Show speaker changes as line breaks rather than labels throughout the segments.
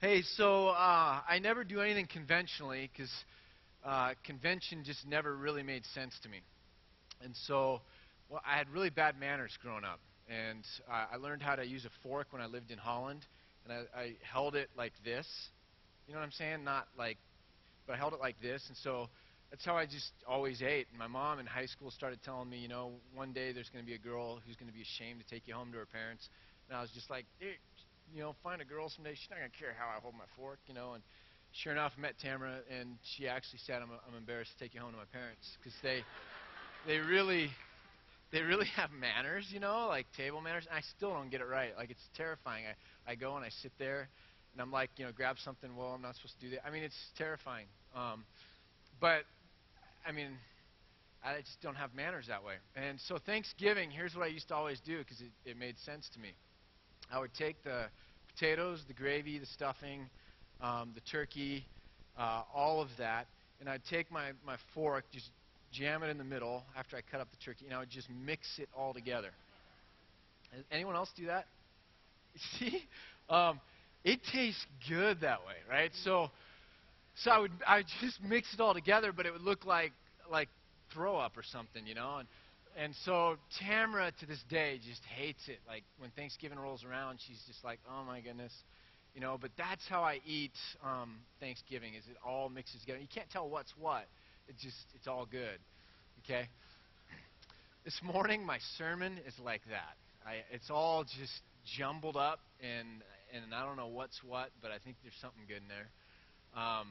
Hey, so uh, I never do anything conventionally because uh, convention just never really made sense to me. And so well, I had really bad manners growing up. And uh, I learned how to use a fork when I lived in Holland. And I, I held it like this. You know what I'm saying? Not like, but I held it like this. And so that's how I just always ate. And my mom in high school started telling me, you know, one day there's going to be a girl who's going to be ashamed to take you home to her parents. And I was just like, you know, find a girl someday. She's not going to care how I hold my fork, you know. And sure enough, I met Tamara, and she actually said, I'm, I'm embarrassed to take you home to my parents because they, they really, they really have manners, you know, like table manners. And I still don't get it right. Like it's terrifying. I, I go and I sit there, and I'm like, you know, grab something. Well, I'm not supposed to do that. I mean, it's terrifying. Um, but I mean, I just don't have manners that way. And so Thanksgiving, here's what I used to always do because it, it made sense to me. I would take the potatoes, the gravy, the stuffing, um, the turkey, uh, all of that, and I'd take my, my fork, just jam it in the middle after I cut up the turkey, and I would just mix it all together. Anyone else do that? See? Um, it tastes good that way, right? So, so I would I would just mix it all together, but it would look like like throw up or something, you know. And and so Tamara to this day just hates it. Like when Thanksgiving rolls around, she's just like, "Oh my goodness," you know. But that's how I eat um, Thanksgiving. Is it all mixes together? You can't tell what's what. It just it's all good. Okay. This morning my sermon is like that. I, it's all just jumbled up and and I don't know what's what, but I think there's something good in there. Um,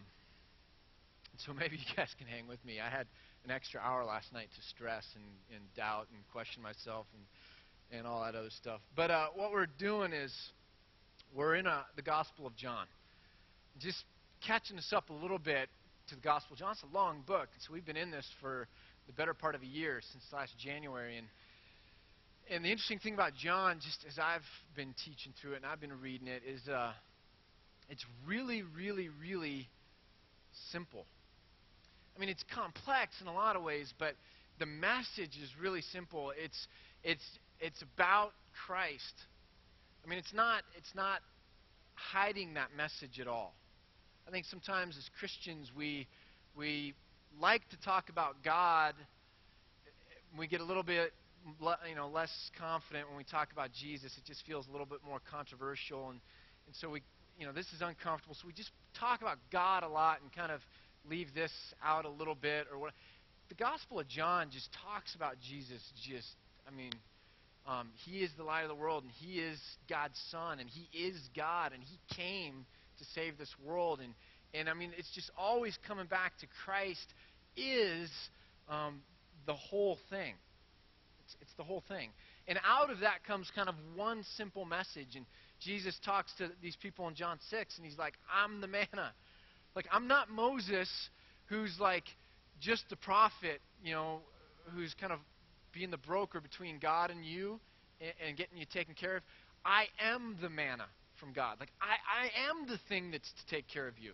so maybe you guys can hang with me. I had an extra hour last night to stress and, and doubt and question myself and, and all that other stuff. But uh, what we're doing is we're in a, the Gospel of John. Just catching us up a little bit to the Gospel of John. It's a long book, so we've been in this for the better part of a year since last January. And and the interesting thing about John, just as I've been teaching through it and I've been reading it, is uh, it's really, really, really simple. I mean, it's complex in a lot of ways, but the message is really simple. It's, it's, it's about Christ. I mean, it's not, it's not hiding that message at all. I think sometimes as Christians, we, we like to talk about God. We get a little bit you know, less confident when we talk about Jesus. It just feels a little bit more controversial. And, and so we, you know, this is uncomfortable. So we just talk about God a lot and kind of leave this out a little bit or what. The Gospel of John just talks about Jesus. Just, I mean, um, he is the light of the world, and he is God's Son, and he is God, and he came to save this world. And and I mean, it's just always coming back to Christ is um, the whole thing. It's, it's the whole thing. And out of that comes kind of one simple message. And Jesus talks to these people in John 6, and he's like, I'm the manna. Like, I'm not Moses who's like just the prophet, you know, who's kind of being the broker between God and you and, and getting you taken care of. I am the manna from God. Like, I, I am the thing that's to take care of you.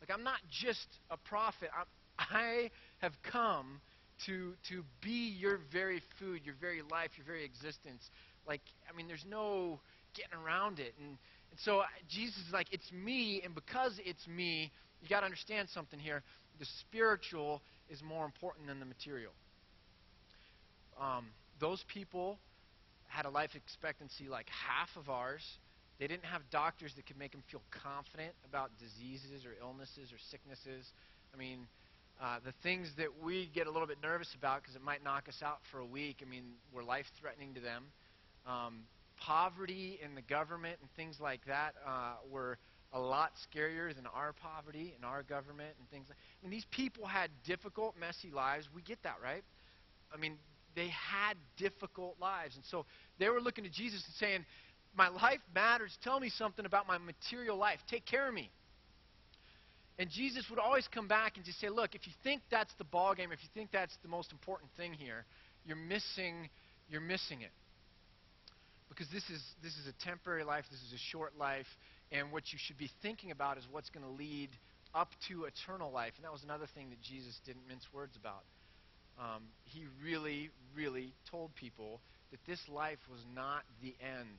Like, I'm not just a prophet. I'm, I have come to, to be your very food, your very life, your very existence. Like, I mean, there's no getting around it. And, and so Jesus is like, it's me, and because it's me, you got to understand something here. The spiritual is more important than the material. Um, those people had a life expectancy like half of ours. They didn't have doctors that could make them feel confident about diseases or illnesses or sicknesses. I mean, uh, the things that we get a little bit nervous about because it might knock us out for a week, I mean, were life threatening to them. Um, poverty in the government and things like that uh, were a lot scarier than our poverty and our government and things like I mean, these people had difficult, messy lives. We get that, right? I mean, they had difficult lives. And so they were looking to Jesus and saying, My life matters. Tell me something about my material life. Take care of me. And Jesus would always come back and just say, look, if you think that's the ball game, if you think that's the most important thing here, you're missing, you're missing it. Because this is, this is a temporary life, this is a short life, and what you should be thinking about is what's going to lead up to eternal life. And that was another thing that Jesus didn't mince words about. Um, he really, really told people that this life was not the end.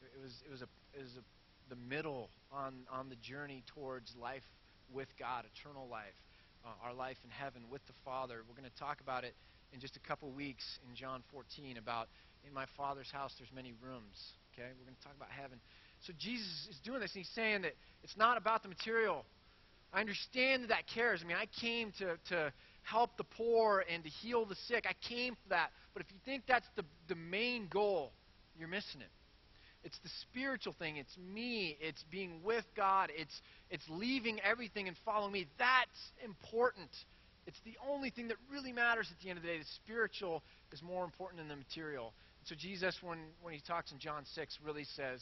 It was, it was, a, it was a the middle on, on the journey towards life with God, eternal life, uh, our life in heaven with the Father. We're going to talk about it in just a couple weeks in John 14 about in my Father's house there's many rooms. Okay? We're going to talk about heaven. So Jesus is doing this, and he's saying that it's not about the material. I understand that that cares. I mean, I came to, to help the poor and to heal the sick. I came for that. But if you think that's the, the main goal, you're missing it. It's the spiritual thing. It's me. It's being with God. It's, it's leaving everything and following me. That's important. It's the only thing that really matters at the end of the day. The spiritual is more important than the material. So Jesus, when, when he talks in John 6, really says,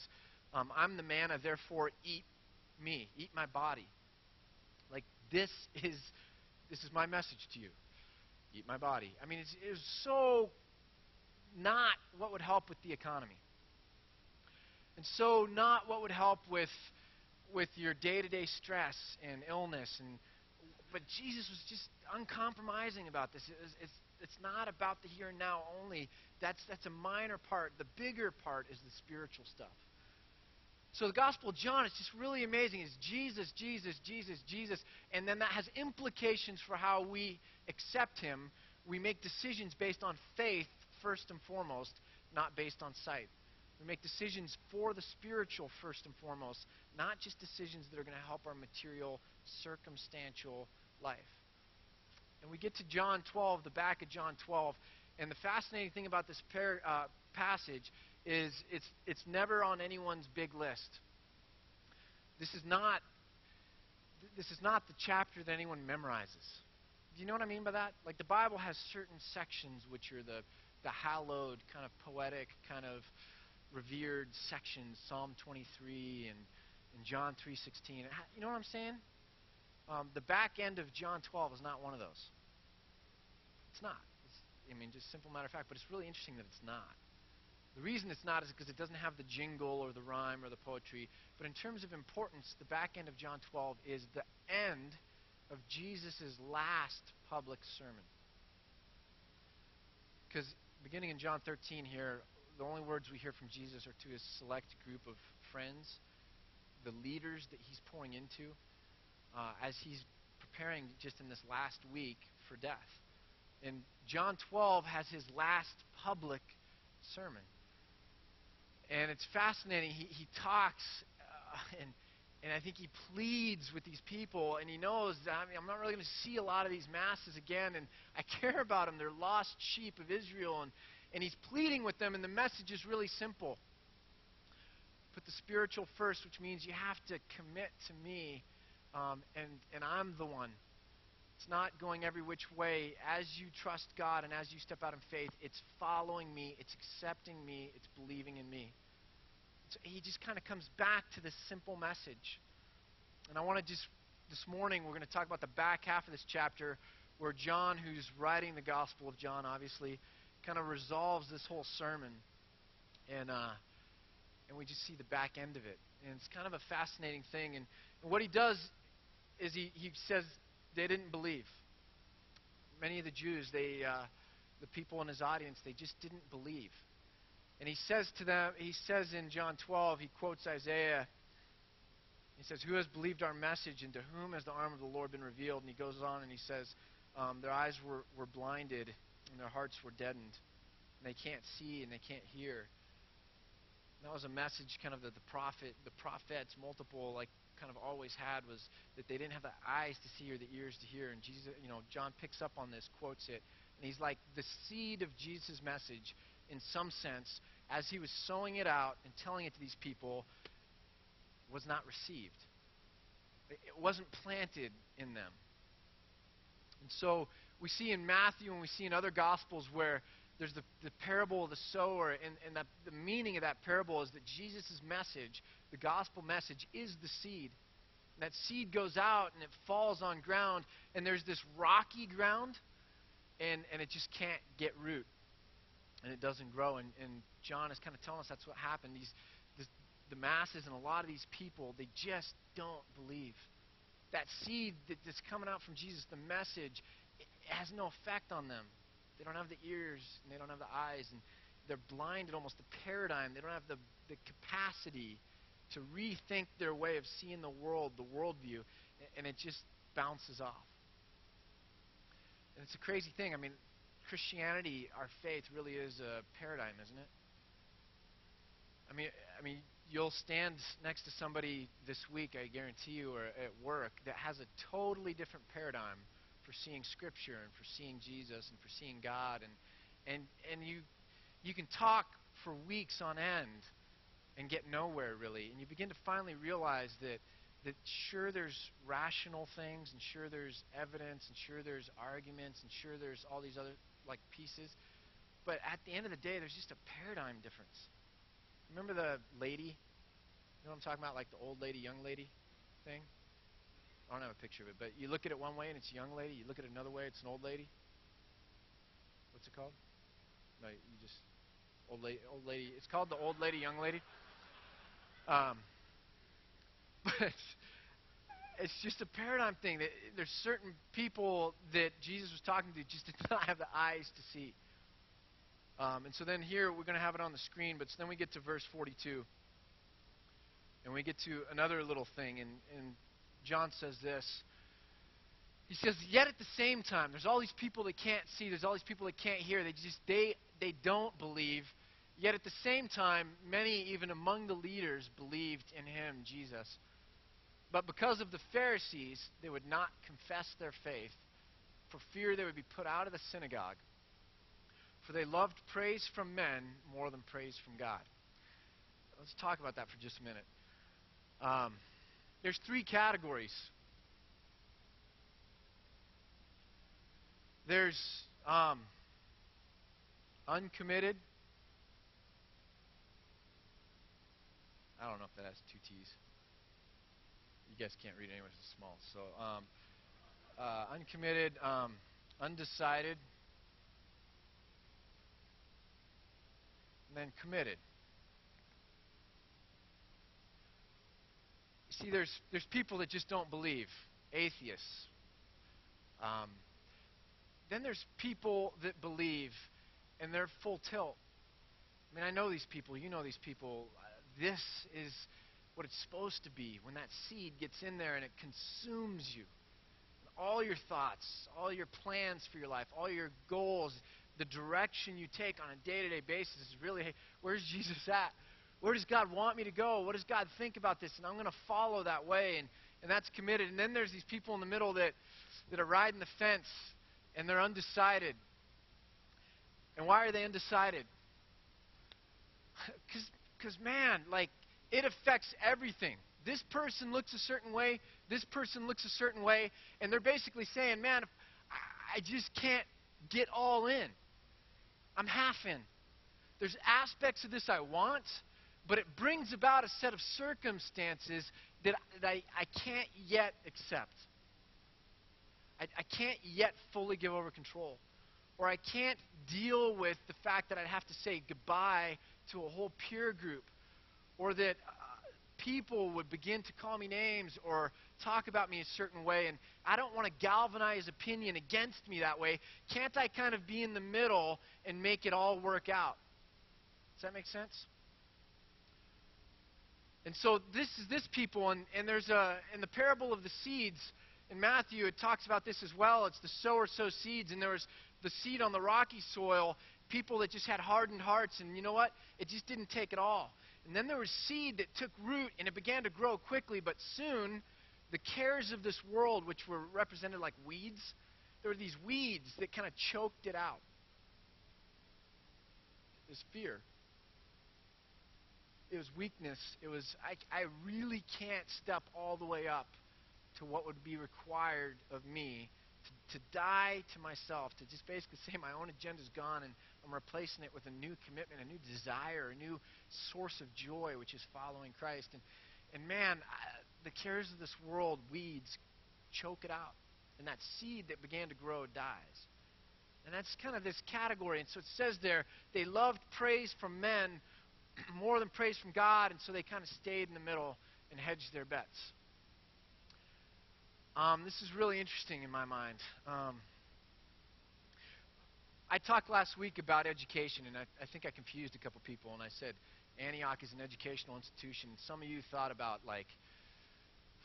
um, I'm the manna, therefore eat me. Eat my body. Like, this is, this is my message to you. Eat my body. I mean, it's, it's so not what would help with the economy. And so, not what would help with, with your day to day stress and illness. And, but Jesus was just uncompromising about this. It was, it's, it's not about the here and now only. That's, that's a minor part. The bigger part is the spiritual stuff. So the Gospel of John is just really amazing. It's Jesus, Jesus, Jesus, Jesus. And then that has implications for how we accept Him. We make decisions based on faith, first and foremost, not based on sight. We make decisions for the spiritual first and foremost, not just decisions that are going to help our material, circumstantial life. And we get to John 12, the back of John 12, and the fascinating thing about this par- uh, passage is it's, it's never on anyone's big list. This is not this is not the chapter that anyone memorizes. Do you know what I mean by that? Like the Bible has certain sections which are the the hallowed kind of poetic kind of revered sections, Psalm 23 and, and John 3:16. You know what I'm saying? Um, the back end of John 12 is not one of those. It's not. It's, I mean, just simple matter of fact. But it's really interesting that it's not. The reason it's not is because it doesn't have the jingle or the rhyme or the poetry. But in terms of importance, the back end of John 12 is the end of Jesus' last public sermon. Because beginning in John 13 here, the only words we hear from Jesus are to his select group of friends, the leaders that he's pouring into, uh, as he's preparing just in this last week for death. And John 12 has his last public sermon. And it's fascinating. He, he talks, uh, and, and I think he pleads with these people, and he knows that I mean, I'm not really going to see a lot of these masses again, and I care about them. They're lost sheep of Israel, and, and he's pleading with them, and the message is really simple. Put the spiritual first, which means you have to commit to me, um, and, and I'm the one. It's not going every which way. As you trust God and as you step out in faith, it's following me, it's accepting me, it's believing in me. So he just kind of comes back to this simple message. And I want to just, this morning, we're going to talk about the back half of this chapter where John, who's writing the Gospel of John, obviously, kind of resolves this whole sermon. And, uh, and we just see the back end of it. And it's kind of a fascinating thing. And, and what he does is he, he says they didn't believe. Many of the Jews, they, uh, the people in his audience, they just didn't believe. And he says to them, he says in John 12, he quotes Isaiah. He says, Who has believed our message, and to whom has the arm of the Lord been revealed? And he goes on and he says, um, Their eyes were, were blinded, and their hearts were deadened. And they can't see, and they can't hear. And that was a message kind of that the prophet, the prophets, multiple, like kind of always had was that they didn't have the eyes to see or the ears to hear. And Jesus, you know, John picks up on this, quotes it, and he's like, the seed of Jesus' message, in some sense, as he was sowing it out and telling it to these people, was not received. It wasn't planted in them. And so we see in Matthew and we see in other Gospels where there's the, the parable of the sower, and, and that, the meaning of that parable is that Jesus' message, the gospel message, is the seed. And that seed goes out and it falls on ground, and there's this rocky ground, and, and it just can't get root. And it doesn't grow. And, and John is kind of telling us that's what happened. These, this, the masses and a lot of these people, they just don't believe. That seed that, that's coming out from Jesus, the message, it has no effect on them. They don't have the ears and they don't have the eyes and they're blinded almost the paradigm. They don't have the, the capacity to rethink their way of seeing the world, the worldview, and it just bounces off. And it's a crazy thing. I mean, Christianity, our faith, really is a paradigm, isn't it? I mean, I mean, you'll stand next to somebody this week, I guarantee you, or at work, that has a totally different paradigm for seeing Scripture and for seeing Jesus and for seeing God, and and and you you can talk for weeks on end and get nowhere really, and you begin to finally realize that that sure there's rational things, and sure there's evidence, and sure there's arguments, and sure there's all these other like pieces, but at the end of the day, there's just a paradigm difference. Remember the lady? You know what I'm talking about, like the old lady, young lady thing? I don't have a picture of it, but you look at it one way and it's a young lady. You look at it another way, it's an old lady. What's it called? No, you just old lady. Old lady. It's called the old lady, young lady. Um, but it's just a paradigm thing. That there's certain people that Jesus was talking to just did not have the eyes to see. Um, and so then here we're going to have it on the screen, but so then we get to verse 42. And we get to another little thing, and, and John says this. He says, yet at the same time, there's all these people that can't see, there's all these people that can't hear, they just they they don't believe. Yet at the same time, many even among the leaders believed in him, Jesus. But because of the Pharisees, they would not confess their faith for fear they would be put out of the synagogue. For they loved praise from men more than praise from God. Let's talk about that for just a minute. Um, there's three categories. There's um, uncommitted. I don't know if that has two T's. You guys can't read anyway, it's small. So, um, uh, uncommitted, um, undecided, and then committed. See, there's, there's people that just don't believe, atheists. Um, then there's people that believe, and they're full tilt. I mean, I know these people. You know these people. This is what it's supposed to be when that seed gets in there and it consumes you. All your thoughts, all your plans for your life, all your goals, the direction you take on a day to day basis is really hey, where's Jesus at? Where does God want me to go? What does God think about this? And I'm going to follow that way. And, and that's committed. And then there's these people in the middle that, that are riding the fence and they're undecided. And why are they undecided? Because, man, like, it affects everything. This person looks a certain way, this person looks a certain way, and they're basically saying, man, I just can't get all in. I'm half in. There's aspects of this I want, but it brings about a set of circumstances that, that I, I can't yet accept. I, I can't yet fully give over control. Or I can't deal with the fact that I'd have to say goodbye to a whole peer group. Or that uh, people would begin to call me names or talk about me a certain way. And I don't want to galvanize opinion against me that way. Can't I kind of be in the middle and make it all work out? Does that make sense? And so this is this people, and, and there's a in the parable of the seeds in Matthew, it talks about this as well. It's the sower sows seeds, and there was the seed on the rocky soil, people that just had hardened hearts, and you know what? It just didn't take it all. And then there was seed that took root, and it began to grow quickly, but soon the cares of this world, which were represented like weeds, there were these weeds that kind of choked it out. This fear it was weakness. It was, I, I really can't step all the way up to what would be required of me to, to die to myself, to just basically say my own agenda's gone and I'm replacing it with a new commitment, a new desire, a new source of joy, which is following Christ. And, and man, I, the cares of this world, weeds, choke it out. And that seed that began to grow dies. And that's kind of this category. And so it says there, they loved praise from men more than praise from God, and so they kind of stayed in the middle and hedged their bets. Um, this is really interesting in my mind. Um, I talked last week about education, and I, I think I confused a couple people, and I said Antioch is an educational institution. Some of you thought about like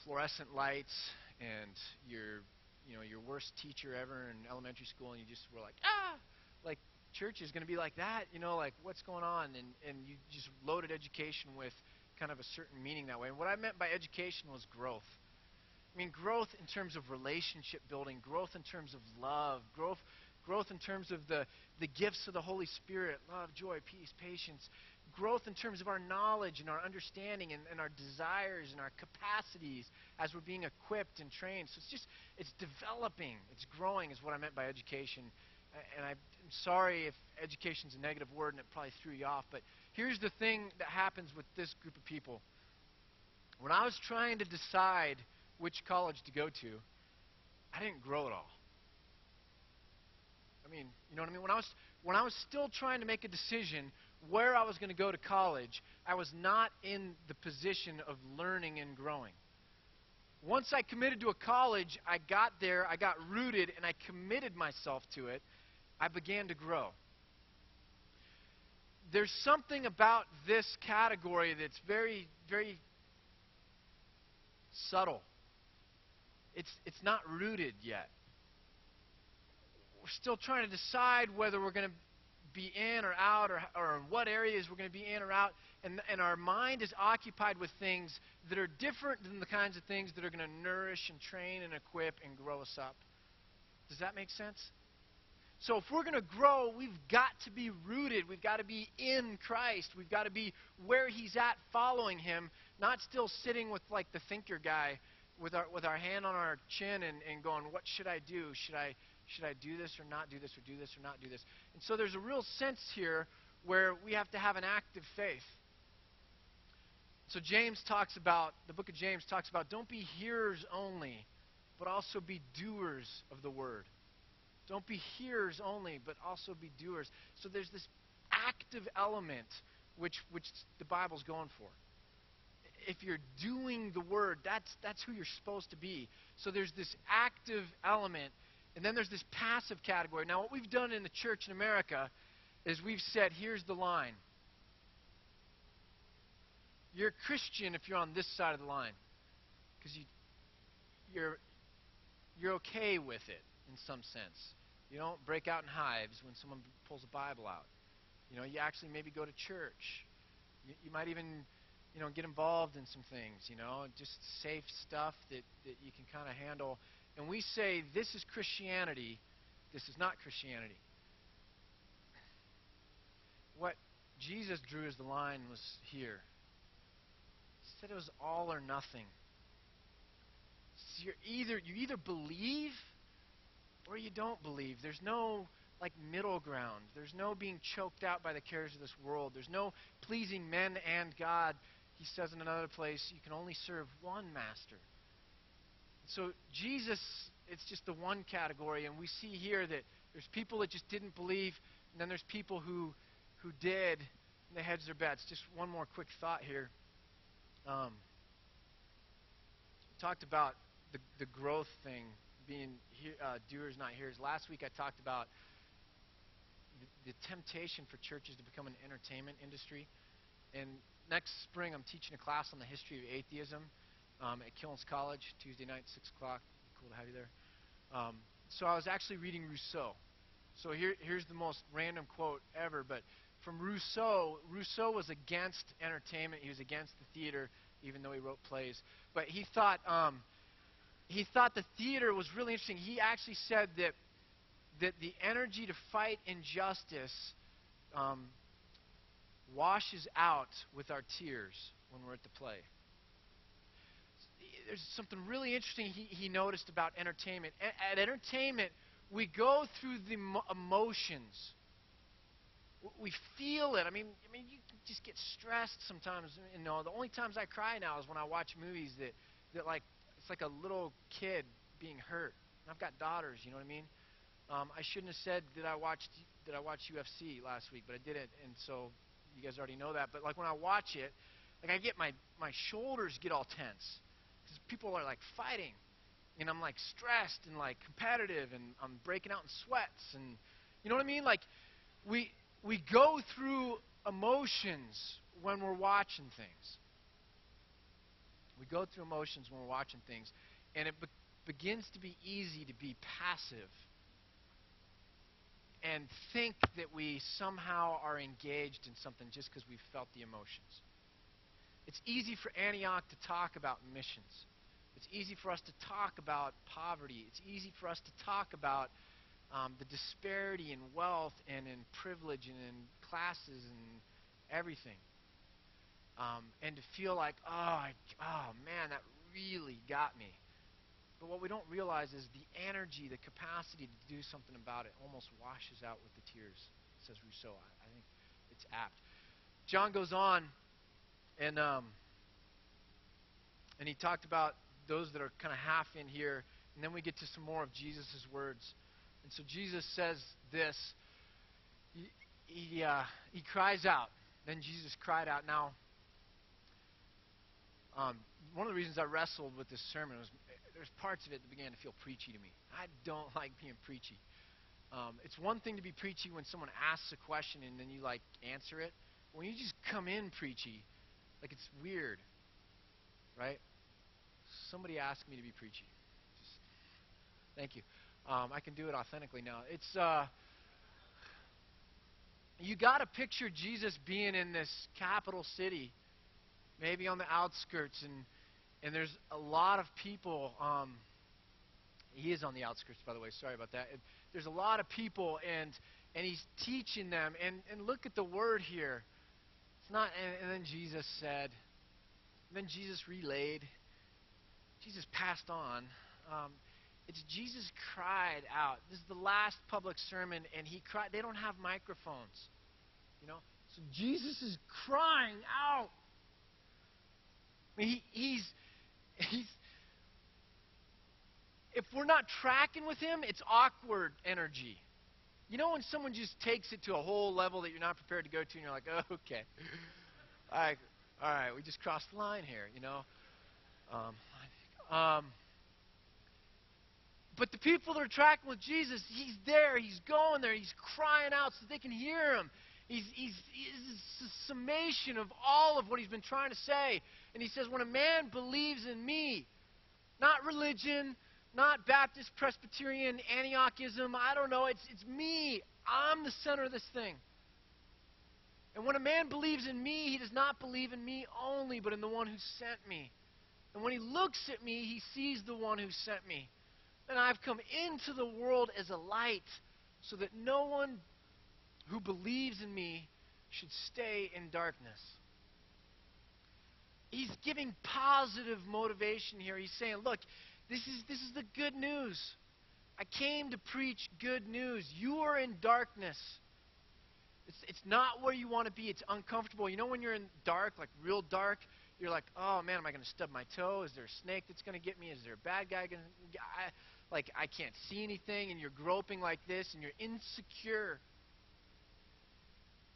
fluorescent lights and your, you know, your worst teacher ever in elementary school, and you just were like, ah, like church is going to be like that, you know, like what's going on, and and you just loaded education with kind of a certain meaning that way. And what I meant by education was growth. I mean, growth in terms of relationship building, growth in terms of love, growth, growth in terms of the, the gifts of the Holy Spirit love, joy, peace, patience, growth in terms of our knowledge and our understanding and, and our desires and our capacities as we're being equipped and trained. So it's just, it's developing, it's growing, is what I meant by education. And I'm sorry if education's a negative word and it probably threw you off, but here's the thing that happens with this group of people. When I was trying to decide which college to go to, I didn't grow at all. I mean, you know what I mean? When I was when I was still trying to make a decision where I was going to go to college, I was not in the position of learning and growing. Once I committed to a college, I got there, I got rooted, and I committed myself to it. I began to grow. There's something about this category that's very, very subtle it's, it's not rooted yet. We're still trying to decide whether we're going to be in or out or, or what areas we're going to be in or out. And, and our mind is occupied with things that are different than the kinds of things that are going to nourish and train and equip and grow us up. Does that make sense? So if we're going to grow, we've got to be rooted. We've got to be in Christ. We've got to be where He's at, following Him, not still sitting with like the thinker guy with our, with our hand on our chin and, and going, what should I do? Should I, should I do this or not do this or do this or not do this? And so there's a real sense here where we have to have an active faith. So James talks about, the book of James talks about, don't be hearers only, but also be doers of the word. Don't be hearers only, but also be doers. So there's this active element which, which the Bible's going for if you're doing the word, that's, that's who you're supposed to be. So there's this active element, and then there's this passive category. Now, what we've done in the church in America is we've said, here's the line. You're a Christian if you're on this side of the line, because you, you're, you're okay with it in some sense. You don't break out in hives when someone pulls a Bible out. You know, you actually maybe go to church. You, you might even you know, get involved in some things, you know, just safe stuff that, that you can kind of handle. And we say this is Christianity, this is not Christianity. What Jesus drew as the line was here. He said it was all or nothing. So you're either you either believe or you don't believe. There's no like middle ground. There's no being choked out by the cares of this world. There's no pleasing men and God he says in another place, you can only serve one master. So Jesus, it's just the one category, and we see here that there's people that just didn't believe, and then there's people who who did, and they hedged their bets. Just one more quick thought here. Um, talked about the the growth thing being uh, doers, not hearers. Last week I talked about the, the temptation for churches to become an entertainment industry, and next spring, I'm teaching a class on the history of atheism um, at Killins College, Tuesday night, 6 o'clock. Cool to have you there. Um, so I was actually reading Rousseau. So here, here's the most random quote ever, but from Rousseau, Rousseau was against entertainment. He was against the theater, even though he wrote plays. But he thought um, he thought the theater was really interesting. He actually said that that the energy to fight injustice um, washes out with our tears when we're at the play. There's something really interesting he, he noticed about entertainment. At, at entertainment, we go through the emotions. We feel it. I mean, I mean, you just get stressed sometimes. You know, the only times I cry now is when I watch movies that, that like, it's like a little kid being hurt. I've got daughters. You know what I mean? Um, I shouldn't have said that I watched that I watched UFC last week, but I didn't, and so you guys already know that. But like when I watch it, like I get my my shoulders get all tense because people are like fighting, and I'm like stressed and like competitive, and I'm breaking out in sweats, and you know what I mean? Like we we go through emotions when we're watching things. We go through emotions when we're watching things, and it be- begins to be easy to be passive and think that we somehow are engaged in something just because we felt the emotions. It's easy for Antioch to talk about missions. It's easy for us to talk about poverty. It's easy for us to talk about um, the disparity in wealth and in privilege and in classes and everything. Um, and to feel like, oh, I, oh man, that really got me. But what we don't realize is the energy, the capacity to do something about it almost washes out with the tears, says Rousseau. I, I think it's apt. John goes on, and um, and he talked about those that are kind of half in here, and then we get to some more of Jesus' words. And so Jesus says this. He, he, uh, he cries out. Then Jesus cried out. Now, um, one of the reasons I wrestled with this sermon was there's parts of it that began to feel preachy to me. I don't like being preachy. Um, it's one thing to be preachy when someone asks a question and then you like answer it. When you just come in preachy, like it's weird, right? Somebody asked me to be preachy. Just, thank you. Um, I can do it authentically now. It's uh, you got to picture Jesus being in this capital city, maybe on the outskirts, and and there's a lot of people. Um, he is on the outskirts, by the way. Sorry about that. There's a lot of people, and and he's teaching them. And and look at the word here. It's not. And, and then Jesus said. then Jesus relayed. Jesus passed on. Um, it's Jesus cried out. This is the last public sermon, and he cried. They don't have microphones, you know. So Jesus is crying out. Mean, he, he's he's if we're not tracking with him, it's awkward energy. You know when someone just takes it to a whole level that you're not prepared to go to, and you're like, oh, okay, all right, all right, we just crossed the line here, you know. Um, um, but the people that are tracking with Jesus, he's there, he's going there, he's crying out so they can hear him. He's, he's, he's a summation of all of what he's been trying to say. And he says, When a man believes in me, not religion, not Baptist, Presbyterian, Antiochism, I don't know, it's, it's me. I'm the center of this thing. And when a man believes in me, he does not believe in me only, but in the one who sent me. And when he looks at me, he sees the one who sent me. And I've come into the world as a light, so that no one who believes in me should stay in darkness he's giving positive motivation here. He's saying, look, this is, this is the good news. I came to preach good news. You are in darkness. It's, it's not where you want to be. It's uncomfortable. You know when you're in dark, like real dark, you're like, oh man, am I going to stub my toe? Is there a snake that's going to get me? Is there a bad guy going to... Like, I can't see anything, and you're groping like this, and you're insecure.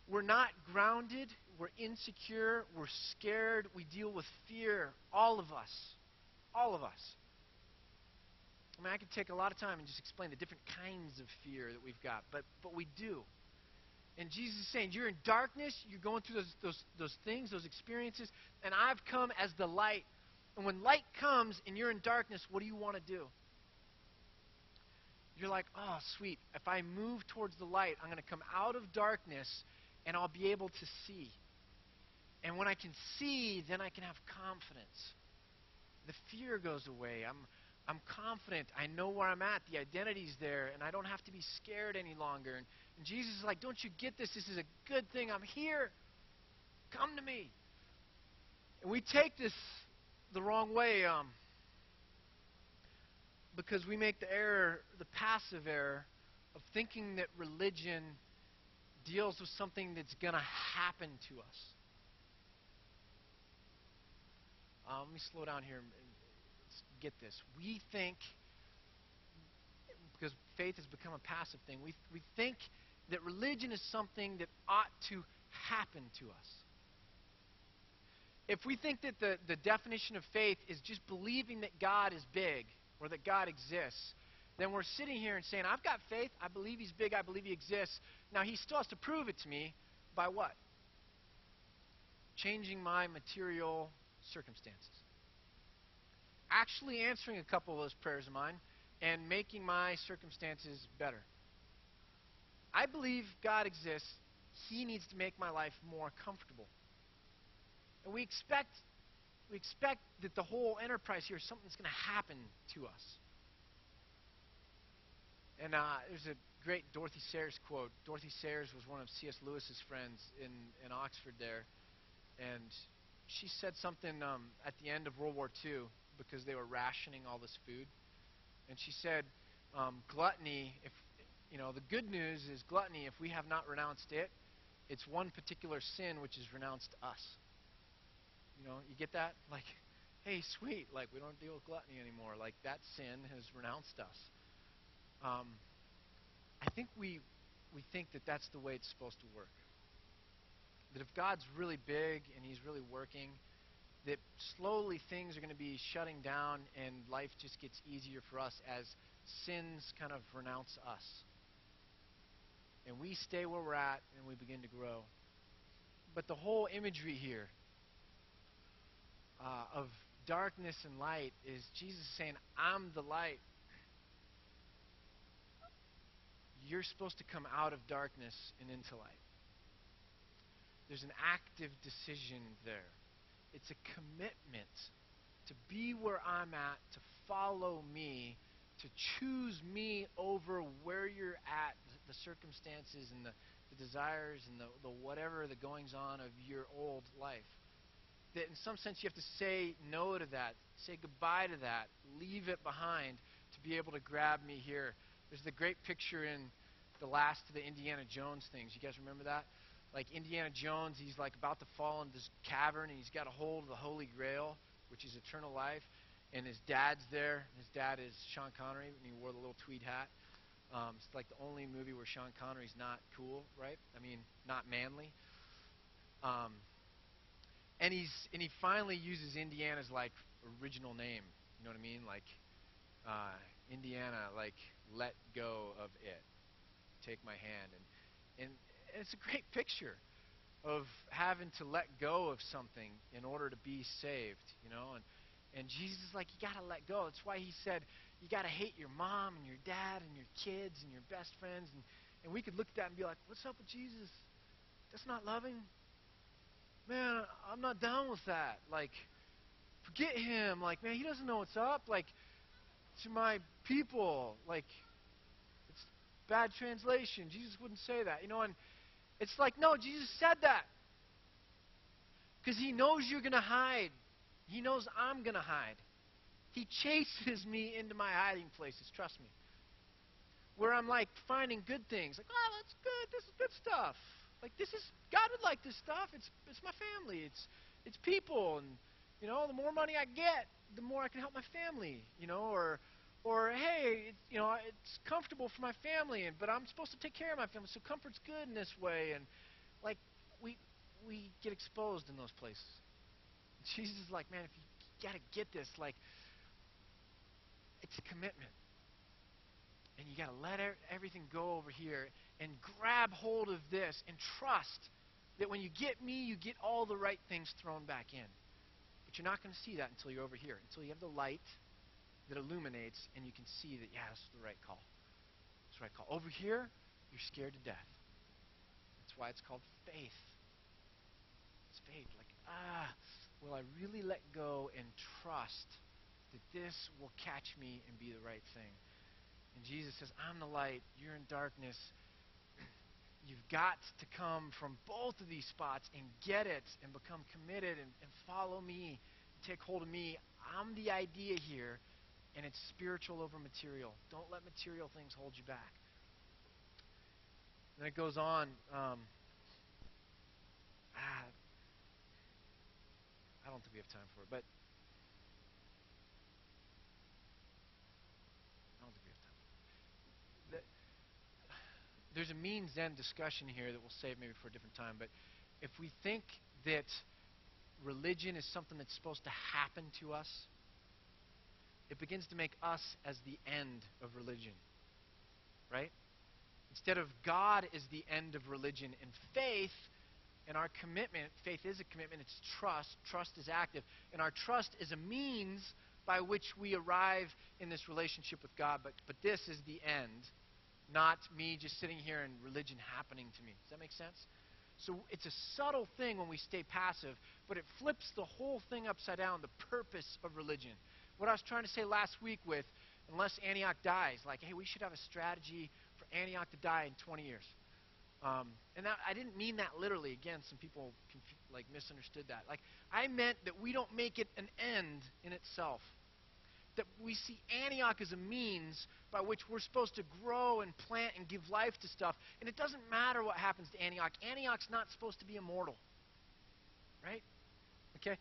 We're not grounded we're insecure, we're scared, we deal with fear. All of us. All of us. I mean, I could take a lot of time and just explain the different kinds of fear that we've got, but, but we do. And Jesus is saying, You're in darkness, you're going through those, those, those things, those experiences, and I've come as the light. And when light comes and you're in darkness, what do you want to do? You're like, Oh, sweet. If I move towards the light, I'm going to come out of darkness and I'll be able to see. And when I can see, then I can have confidence. The fear goes away. I'm, I'm confident. I know where I'm at. The identity's there, and I don't have to be scared any longer. And, and Jesus is like, Don't you get this? This is a good thing. I'm here. Come to me. And we take this the wrong way um, because we make the error, the passive error, of thinking that religion deals with something that's going to happen to us. Uh, let me slow down here and get this. We think, because faith has become a passive thing, we, we think that religion is something that ought to happen to us. If we think that the, the definition of faith is just believing that God is big or that God exists, then we're sitting here and saying, I've got faith. I believe He's big. I believe He exists. Now, He still has to prove it to me by what? changing my material circumstances. Actually answering a couple of those prayers of mine and making my circumstances better. I believe God exists. He needs to make my life more comfortable. And we expect we expect that the whole enterprise here, something's going to happen to us. And uh, there's a great Dorothy Sayers quote. Dorothy Sayers was one of C.S. Lewis's friends in, in Oxford there. And she said something um, at the end of World War II because they were rationing all this food. And she said, um, gluttony, if, you know, the good news is gluttony, if we have not renounced it, it's one particular sin which has renounced us. You know, you get that? Like, hey, sweet, like we don't deal with gluttony anymore. Like that sin has renounced us. Um, I think we we think that that's the way it's supposed to work. That if God's really big and He's really working, that slowly things are going to be shutting down and life just gets easier for us as sins kind of renounce us. And we stay where we're at and we begin to grow. But the whole imagery here uh, of darkness and light is Jesus saying, I'm the light. You're supposed to come out of darkness and into light. There's an active decision there. It's a commitment to be where I'm at, to follow me, to choose me over where you're at, the circumstances and the, the desires and the, the whatever the goings on of your old life that in some sense you have to say no to that, say goodbye to that, leave it behind to be able to grab me here. There's the great picture in the last of the Indiana Jones things. You guys remember that? Like Indiana Jones, he's like about to fall into this cavern and he's got a hold of the Holy Grail, which is eternal life. And his dad's there. His dad is Sean Connery, and he wore the little tweed hat. Um, it's like the only movie where Sean Connery's not cool, right? I mean, not manly. Um, and he's and he finally uses Indiana's like original name. You know what I mean? Like uh, Indiana, like let go of it, take my hand, and and it's a great picture of having to let go of something in order to be saved. You know, and and Jesus is like, you got to let go. That's why he said you got to hate your mom and your dad and your kids and your best friends. And, and we could look at that and be like, what's up with Jesus? That's not loving man, I'm not down with that. Like, forget him. Like, man, he doesn't know what's up. Like, to my people, like, it's bad translation. Jesus wouldn't say that, you know. And it's like, no, Jesus said that because he knows you're going to hide. He knows I'm going to hide. He chases me into my hiding places. Trust me. Where I'm like finding good things, like, oh, that's good. This is good stuff. Like this is God would like this stuff. It's it's my family. It's it's people, and you know, the more money I get, the more I can help my family. You know, or or hey, you know, it's comfortable for my family, and but I'm supposed to take care of my family, so comfort's good in this way, and like we we get exposed in those places. Jesus is like, man, if you got to get this, like, it's a commitment and you got to let everything go over here and grab hold of this and trust that when you get me, you get all the right things thrown back in. But you're not going to see that until you're over here, until you have the light that illuminates and you can see that, yeah, this is the right call. It's the right call. Over here, you're scared to death. That's why it's called faith. It's faith. Like, ah, will I really let go and trust that this will catch me and be the right thing? And Jesus says, I'm the light, you're in darkness. You've got to come from both of these spots and get it and become committed and, and follow me, take hold of me. I'm the idea here, and it's spiritual over material. Don't let material things hold you back. And it goes on. Um, ah, I don't think we have time for it, but there's a means end discussion here that we'll save maybe for a different time. But if we think that religion is something that's supposed to happen to us, it begins to make us as the end of religion. Right? Instead of God is the end of religion and faith And our commitment, faith is a commitment, it's trust. Trust is active. And our trust is a means by which we arrive in this relationship with God. But, but this is the end, not me just sitting here and religion happening to me. Does that make sense? So it's a subtle thing when we stay passive, but it flips the whole thing upside down, the purpose of religion. What I was trying to say last week with, unless Antioch dies, like, hey, we should have a strategy for Antioch to die in 20 years. Um, and that, I didn't mean that literally. Again, some people like misunderstood that. Like I meant that we don't make it an end in itself. That we see Antioch as a means by which we're supposed to grow and plant and give life to stuff. And it doesn't matter what happens to Antioch. Antioch's not supposed to be immortal. Right? Okay?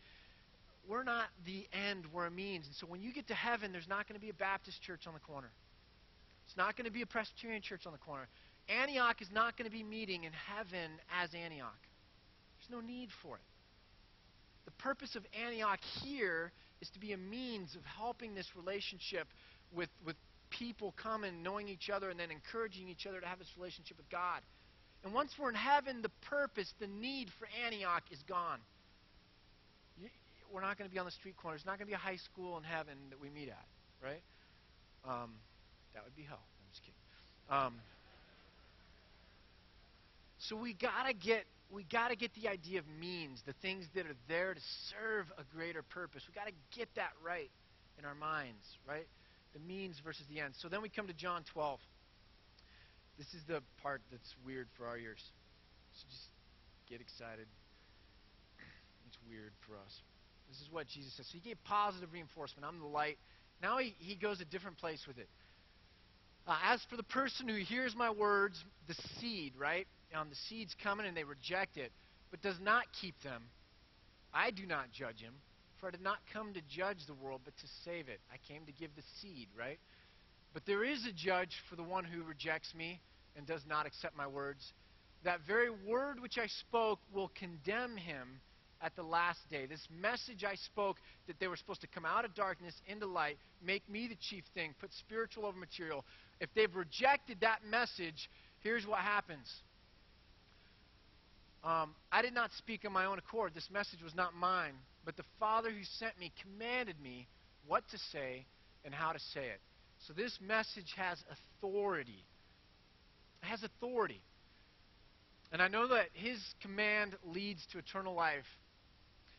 We're not the end, we're a means. And so when you get to heaven, there's not going to be a Baptist church on the corner. It's not going to be a Presbyterian church on the corner. Antioch is not going to be meeting in heaven as Antioch. There's no need for it. The purpose of Antioch here is to be a means of helping this relationship with, with people come and knowing each other and then encouraging each other to have this relationship with God. And once we're in heaven, the purpose, the need for Antioch is gone. We're not going to be on the street corner. It's not going to be a high school in heaven that we meet at, right? Um, that would be hell. I'm just kidding. Um, so we gotta get we gotta get the idea of means, the things that are there to serve a greater purpose. We gotta get that right in our minds, right? The means versus the end. So then we come to John 12. This is the part that's weird for our ears. So just get excited. It's weird for us. This is what Jesus says. So he gave positive reinforcement. I'm the light. Now he, he goes a different place with it. Uh, as for the person who hears my words, the seed, right? Um, the seed's coming and they reject it, but does not keep them. I do not judge him, for I did not come to judge the world, but to save it. I came to give the seed, right? But there is a judge for the one who rejects me and does not accept my words. That very word which I spoke will condemn him at the last day. This message I spoke that they were supposed to come out of darkness into light, make me the chief thing, put spiritual over material. If they've rejected that message, here's what happens. Um, I did not speak on my own accord. This message was not mine, but the Father who sent me commanded me what to say and how to say it. So this message has authority. It has authority. And I know that his command leads to eternal life.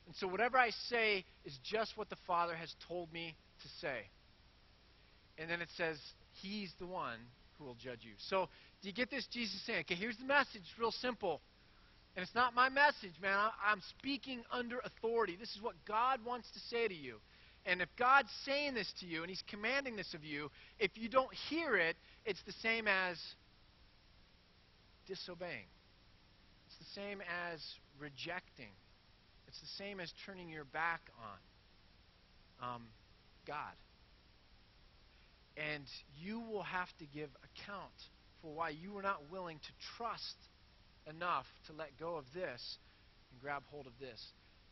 And so whatever I say is just what the Father has told me to say. And then it says, He's the one who will judge you. So do you get this? Jesus saying, okay, here's the message, real simple. And it's not my message, man. I'm speaking under authority. This is what God wants to say to you. And if God's saying this to you and He's commanding this of you, if you don't hear it, it's the same as disobeying. It's the same as rejecting. It's the same as turning your back on um, God. And you will have to give account for why you were not willing to trust enough to let go of this and grab hold of this.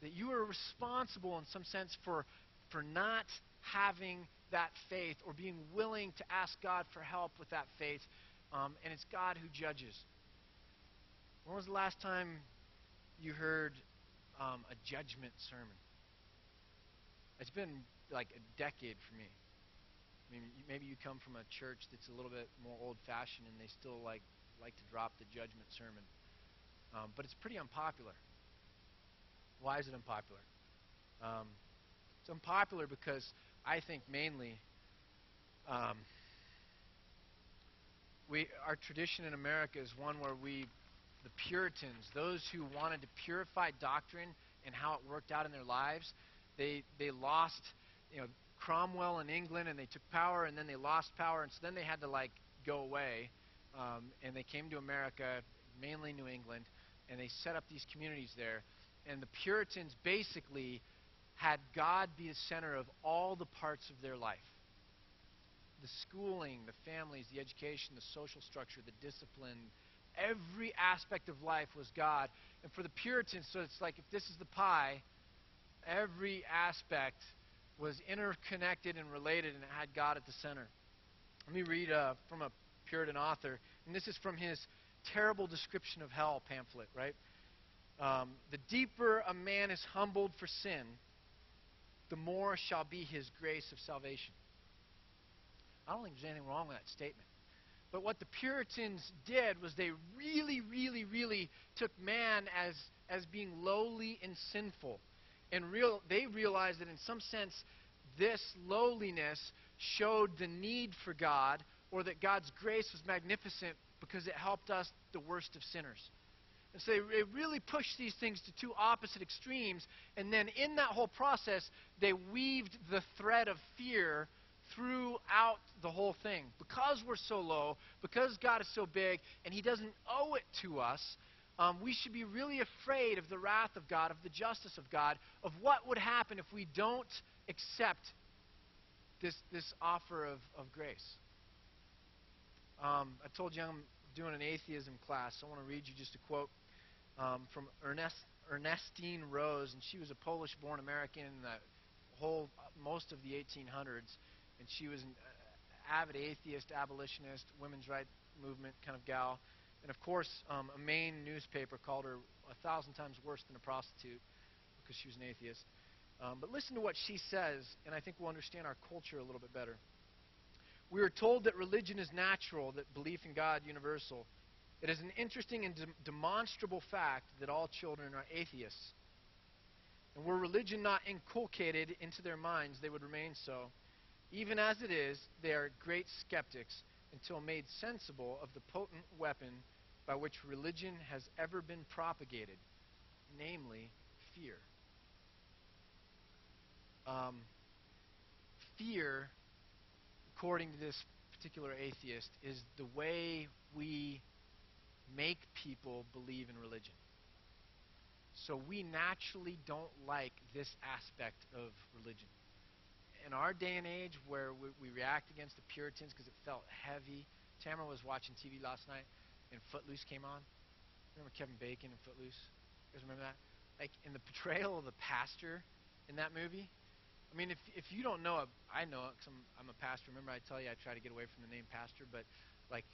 That you are responsible in some sense for, for not having that faith or being willing to ask God for help with that faith. Um, and it's God who judges. When was the last time you heard um, a judgment sermon? It's been like a decade for me. I mean, maybe you come from a church that's a little bit more old-fashioned, and they still like like to drop the judgment sermon. Um, but it's pretty unpopular. Why is it unpopular? Um, it's unpopular because I think mainly um, we our tradition in America is one where we, the Puritans, those who wanted to purify doctrine and how it worked out in their lives, they they lost, you know, Cromwell in England, and they took power, and then they lost power, and so then they had to like go away, um, and they came to America, mainly New England, and they set up these communities there. And the Puritans basically had God be the center of all the parts of their life the schooling, the families, the education, the social structure, the discipline. Every aspect of life was God. And for the Puritans, so it's like if this is the pie, every aspect was interconnected and related and it had God at the center. Let me read uh, from a Puritan author, and this is from his terrible description of hell pamphlet, right? Um, the deeper a man is humbled for sin, the more shall be his grace of salvation. I don't think there's anything wrong with that statement. But what the Puritans did was they really, really, really took man as, as being lowly and sinful. And real, they realized that in some sense, this lowliness showed the need for God, or that God's grace was magnificent because it helped us, the worst of sinners. And so they really pushed these things to two opposite extremes. And then in that whole process, they weaved the thread of fear throughout the whole thing. Because we're so low, because God is so big, and He doesn't owe it to us, um, we should be really afraid of the wrath of God, of the justice of God, of what would happen if we don't accept this, this offer of, of grace. Um, I told you I'm doing an atheism class. So I want to read you just a quote um, from Ernest, Ernestine Rose, and she was a Polish-born American in the whole most of the 1800s, and she was an uh, avid atheist, abolitionist, women's rights movement kind of gal, and of course, um, a Maine newspaper called her a thousand times worse than a prostitute because she was an atheist. Um, but listen to what she says, and I think we'll understand our culture a little bit better. We are told that religion is natural, that belief in God universal. It is an interesting and de- demonstrable fact that all children are atheists. And were religion not inculcated into their minds, they would remain so. Even as it is, they are great skeptics until made sensible of the potent weapon by which religion has ever been propagated, namely fear. Um, fear, according to this particular atheist, is the way we make people believe in religion. So we naturally don't like this aspect of religion. In our day and age where we, we react against the Puritans because it felt heavy, Tamara was watching TV last night and Footloose came on. Remember Kevin Bacon and Footloose? You guys remember that? Like in the portrayal of the pastor in that movie. I mean, if if you don't know it, I know it because I'm I'm a pastor. Remember, I tell you I try to get away from the name pastor, but like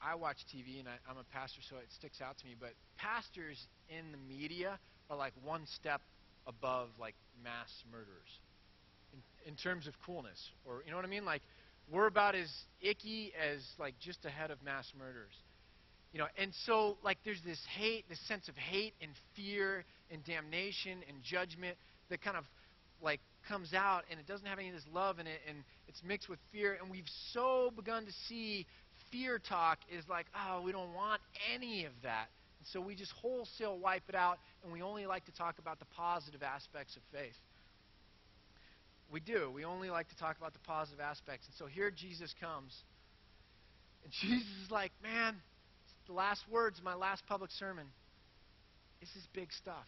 I watch TV and I, I'm a pastor, so it sticks out to me. But pastors in the media are like one step above like mass murderers in, terms of coolness, or you know what I mean? Like we're about as icky as like just ahead of mass murderers. You know, and so like there's this hate, this sense of hate and fear and damnation and judgment that kind of like comes out and it doesn't have any of this love in it and it's mixed with fear and we've so begun to see fear talk is like, oh, we don't want any of that. And so we just wholesale wipe it out, and we only like to talk about the positive aspects of faith. We do. We only like to talk about the positive aspects. And so here Jesus comes. And Jesus is like, man, the last words of my last public sermon. This is big stuff.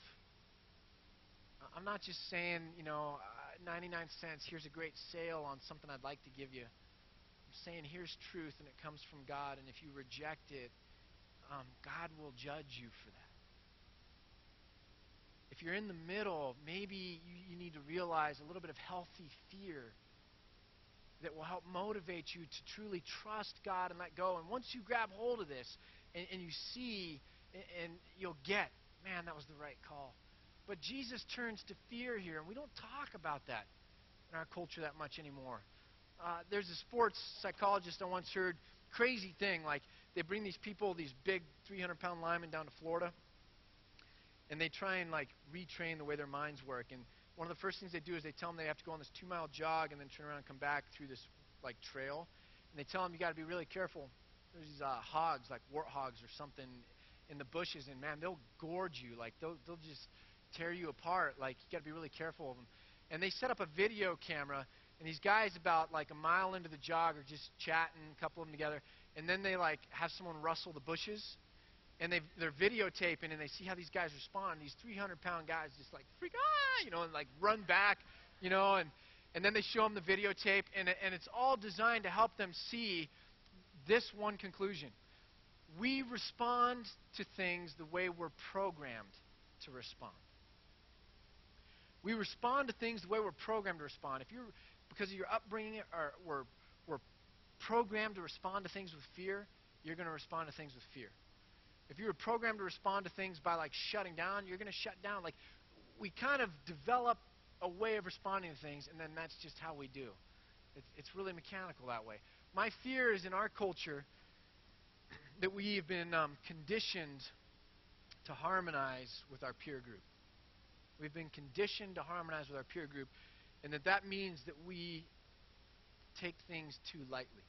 I'm not just saying, you know, uh, 99 cents, here's a great sale on something I'd like to give you I'm saying here's truth and it comes from God, and if you reject it, um, God will judge you for that. If you're in the middle, maybe you, you need to realize a little bit of healthy fear that will help motivate you to truly trust God and let go. And once you grab hold of this and, and you see, and, and you'll get, man, that was the right call. But Jesus turns to fear here, and we don't talk about that in our culture that much anymore. Uh, there's a sports psychologist I once heard crazy thing like they bring these people, these big 300 pound linemen down to Florida, and they try and like retrain the way their minds work. And one of the first things they do is they tell them they have to go on this two mile jog and then turn around and come back through this like trail. And they tell them you got to be really careful. There's these uh, hogs, like warthogs or something, in the bushes, and man, they'll gorge you. Like they'll they'll just tear you apart. Like you got to be really careful of them. And they set up a video camera and these guys, about like a mile into the jog, are just chatting, a couple of them together. And then they like have someone rustle the bushes, and they they're videotaping, and they see how these guys respond. These 300 pound guys just like freak ah, you know, and like run back, you know, and and then they show them the videotape, and and it's all designed to help them see this one conclusion: we respond to things the way we're programmed to respond. We respond to things the way we're programmed to respond. If you're because of your upbringing or we're programmed to respond to things with fear, you're going to respond to things with fear. If you were programmed to respond to things by like shutting down, you're going to shut down. Like we kind of develop a way of responding to things, and then that's just how we do. It's, it's really mechanical that way. My fear is in our culture that we've been um, conditioned to harmonize with our peer group. We've been conditioned to harmonize with our peer group, and that that means that we take things too lightly.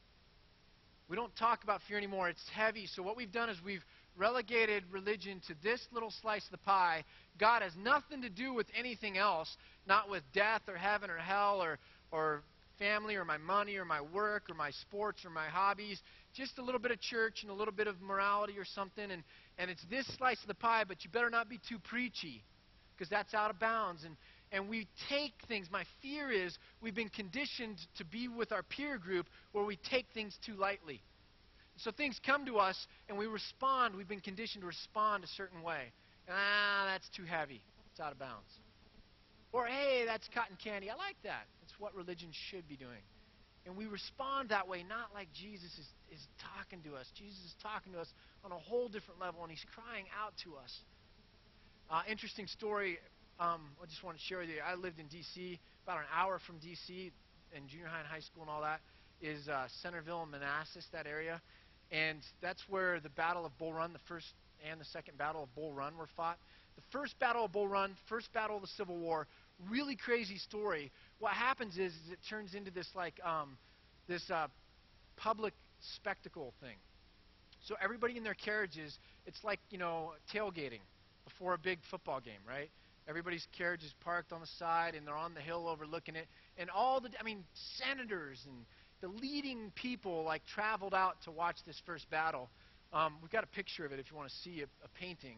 We don't talk about fear anymore. It's heavy. So what we've done is we've relegated religion to this little slice of the pie. God has nothing to do with anything else, not with death or heaven or hell or, or family or my money or my work or my sports or my hobbies. Just a little bit of church and a little bit of morality or something. And, and it's this slice of the pie, but you better not be too preachy because that's out of bounds. And, and we take things. My fear is we've been conditioned to be with our peer group where we take things too lightly. So things come to us and we respond. We've been conditioned to respond a certain way. Ah, that's too heavy. It's out of bounds. Or, hey, that's cotton candy. I like that. That's what religion should be doing. And we respond that way, not like Jesus is, is talking to us. Jesus is talking to us on a whole different level, and he's crying out to us. Uh, interesting story um, I just want to share with you. I lived in D.C., about an hour from D.C., in junior high and high school and all that, is uh, Centreville and Manassas, that area. And that's where the Battle of Bull Run, the first and the second Battle of Bull Run were fought. The first Battle of Bull Run, first Battle of the Civil War, really crazy story. What happens is, is it turns into this like um, this uh, public spectacle thing. So everybody in their carriages, it's like you know tailgating before a big football game, right? Everybody's carriage is parked on the side, and they're on the hill overlooking it. And all the, I mean, senators and the leading people like traveled out to watch this first battle. Um, we've got a picture of it if you want to see a, a painting.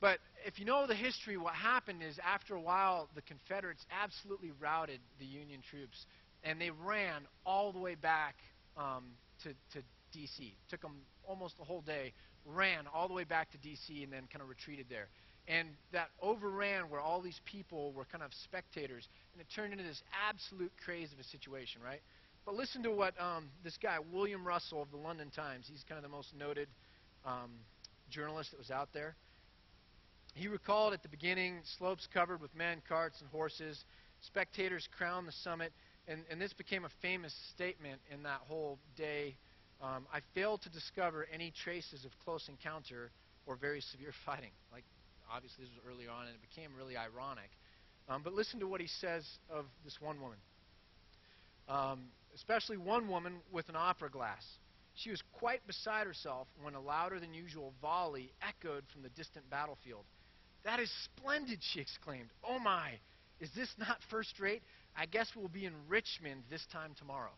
But if you know the history, what happened is after a while, the Confederates absolutely routed the Union troops, and they ran all the way back um, to, to D.C. Took them almost a whole day, ran all the way back to D.C., and then kind of retreated there. And that overran where all these people were kind of spectators, and it turned into this absolute craze of a situation, right? But listen to what um, this guy, William Russell of the London Times, he's kind of the most noted um, journalist that was out there. He recalled at the beginning slopes covered with men, carts, and horses. Spectators crowned the summit, and, and this became a famous statement in that whole day. Um, I failed to discover any traces of close encounter or very severe fighting. Like obviously, this was early on, and it became really ironic. Um, but listen to what he says of this one woman, um, especially one woman with an opera glass. She was quite beside herself when a louder than usual volley echoed from the distant battlefield. That is splendid, she exclaimed. Oh my, is this not first rate? I guess we'll be in Richmond this time tomorrow.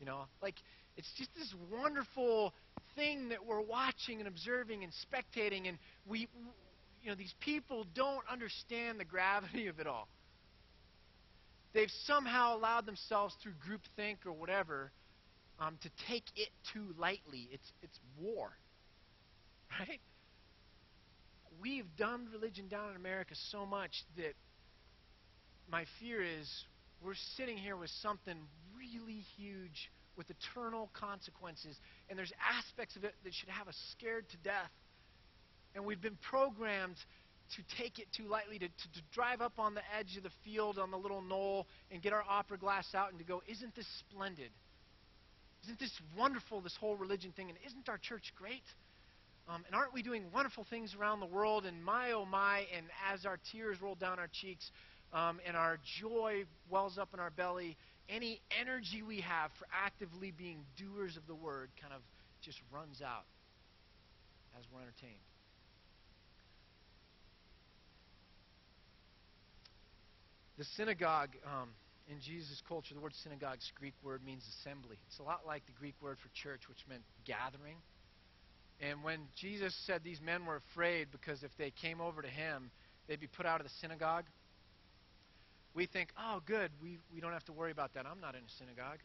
You know, like it's just this wonderful thing that we're watching and observing and spectating, and we you know, these people don't understand the gravity of it all. They've somehow allowed themselves through groupthink or whatever um, to take it too lightly. It's, it's war. Right? We've dumbed religion down in America so much that my fear is we're sitting here with something really huge with eternal consequences, and there's aspects of it that should have us scared to death and we've been programmed to take it too lightly, to, to, to, drive up on the edge of the field on the little knoll and get our opera glass out and to go, Isn't this splendid? Isn't this wonderful, this whole religion thing? And isn't our church great? Um, and aren't we doing wonderful things around the world? And my, oh my, and as our tears roll down our cheeks um, and our joy wells up in our belly, any energy we have for actively being doers of the word kind of just runs out as we're entertained. The synagogue um, in Jesus' culture, the word synagogue's Greek word means assembly. It's a lot like the Greek word for church, which meant gathering. And when Jesus said these men were afraid because if they came over to him, they'd be put out of the synagogue, we think, oh, good, we, we don't have to worry about that. I'm not in a synagogue.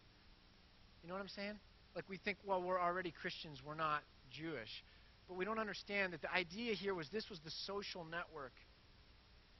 You know what I'm saying? Like we think, well, we're already Christians, we're not Jewish. But we don't understand that the idea here was this was the social network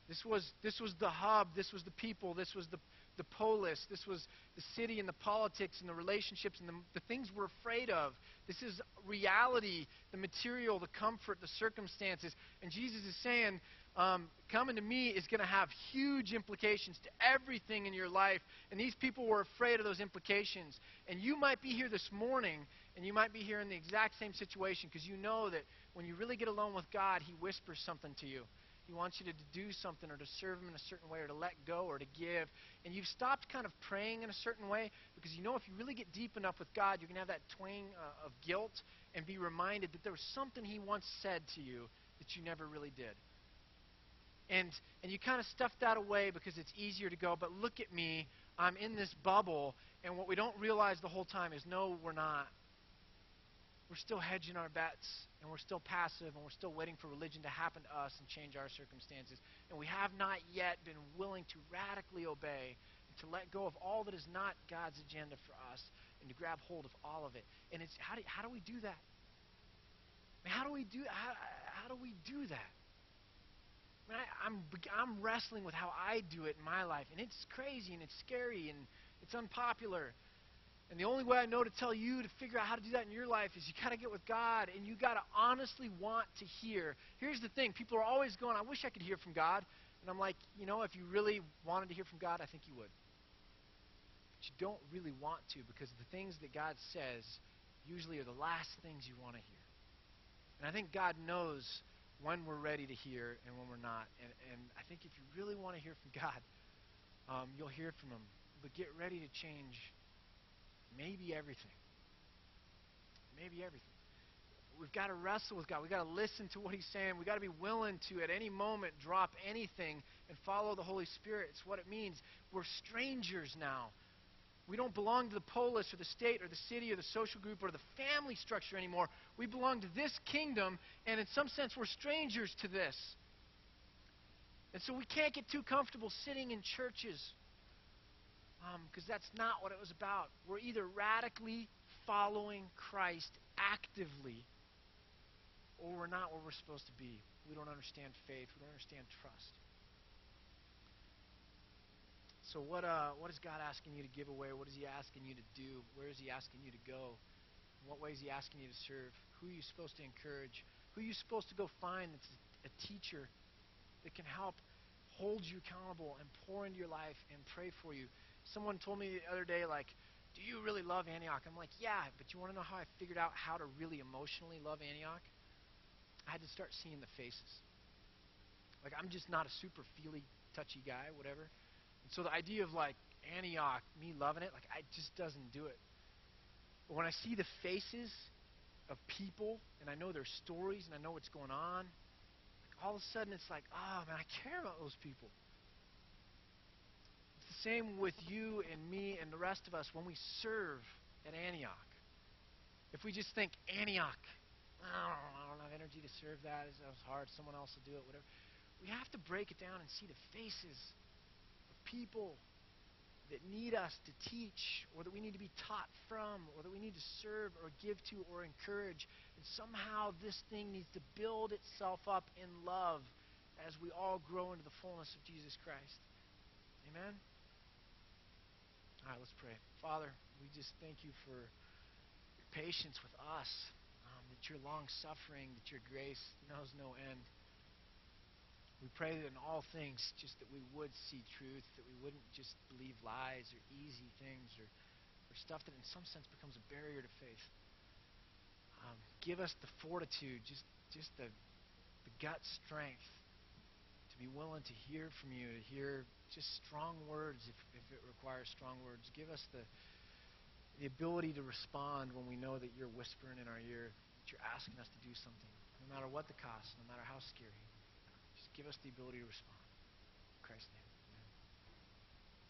this was, this was the hub. This was the people. This was the, the polis. This was the city and the politics and the relationships and the, the things we're afraid of. This is reality, the material, the comfort, the circumstances. And Jesus is saying, um, coming to me is going to have huge implications to everything in your life. And these people were afraid of those implications. And you might be here this morning, and you might be here in the exact same situation because you know that when you really get alone with God, He whispers something to you. He wants you to do something or to serve Him in a certain way or to let go or to give. And you've stopped kind of praying in a certain way because you know if you really get deep enough with God, you're going to have that twang uh, of guilt and be reminded that there was something He once said to you that you never really did. And, and you kind of stuff that away because it's easier to go, but look at me, I'm in this bubble, and what we don't realize the whole time is no, we're not. We're still hedging our bets, and we're still passive, and we're still waiting for religion to happen to us and change our circumstances. And we have not yet been willing to radically obey and to let go of all that is not God's agenda for us and to grab hold of all of it. And it's how do, how do we do that? How do we do how, how do we do that? I mean, I, I'm I'm wrestling with how I do it in my life, and it's crazy and it's scary and it's unpopular. And the only way I know to tell you to figure out how to do that in your life is you got to get with God and you got to honestly want to hear. Here's the thing people are always going, I wish I could hear from God. And I'm like, you know, if you really wanted to hear from God, I think you would. But you don't really want to because the things that God says usually are the last things you want to hear. And I think God knows when we're ready to hear and when we're not. And, and I think if you really want to hear from God, um, you'll hear from Him. But get ready to change maybe everything. Maybe everything. We've got to wrestle with God. We've got to listen to what He's saying. We've got to be willing to, at any moment, drop anything and follow the Holy Spirit. It's what it means. We're strangers now. We don't belong to the polis or the state or the city or the social group or the family structure anymore. We belong to this kingdom, and in some sense, we're strangers to this. And so we can't get too comfortable sitting in churches because um, that's not what it was about. We're either radically following Christ actively, or we're not where we're supposed to be. We don't understand faith. We don't understand trust. So what uh, what is God asking you to give away? What is He asking you to do? Where is He asking you to go? In what way is He asking you to serve? Who are you supposed to encourage? Who are you supposed to go find that's a teacher that can help hold you accountable and pour into your life and pray for you? Someone told me the other day, like, do you really love Antioch? I'm like, yeah, but you want to know how I figured out how to really emotionally love Antioch? I had to start seeing the faces. Like, I'm just not a super feely, touchy guy, whatever. And so the idea of, like, Antioch, me loving it, like, it just doesn't do it. But when I see the faces of people, and I know their stories, and I know what's going on, like, all of a sudden it's like, oh, man, I care about those people same with you and me and the rest of us when we serve at Antioch. If we just think, Antioch, I don't, know, I don't have energy to serve that. Was hard. Someone else will do it, whatever. We have to break it down and see the faces of people that need us to teach or that we need to be taught from or that we need to serve or give to or encourage. And somehow this thing needs to build itself up in love as we all grow into the fullness of Jesus Christ. Amen? All right, let's pray. Father, we just thank you for your patience with us, um, that your long suffering, that your grace knows no end. We pray that in all things, just that we would see truth, that we wouldn't just believe lies or easy things or, or stuff that in some sense becomes a barrier to faith. Um, give us the fortitude, just, just the, the gut strength to be willing to hear from you, to hear just strong words if, if it requires strong words. Give us the, the ability to respond when we know that you're whispering in our ear, that you're asking us to do something, no matter what the cost, no matter how scary. Just give us the ability to respond. In Christ's name.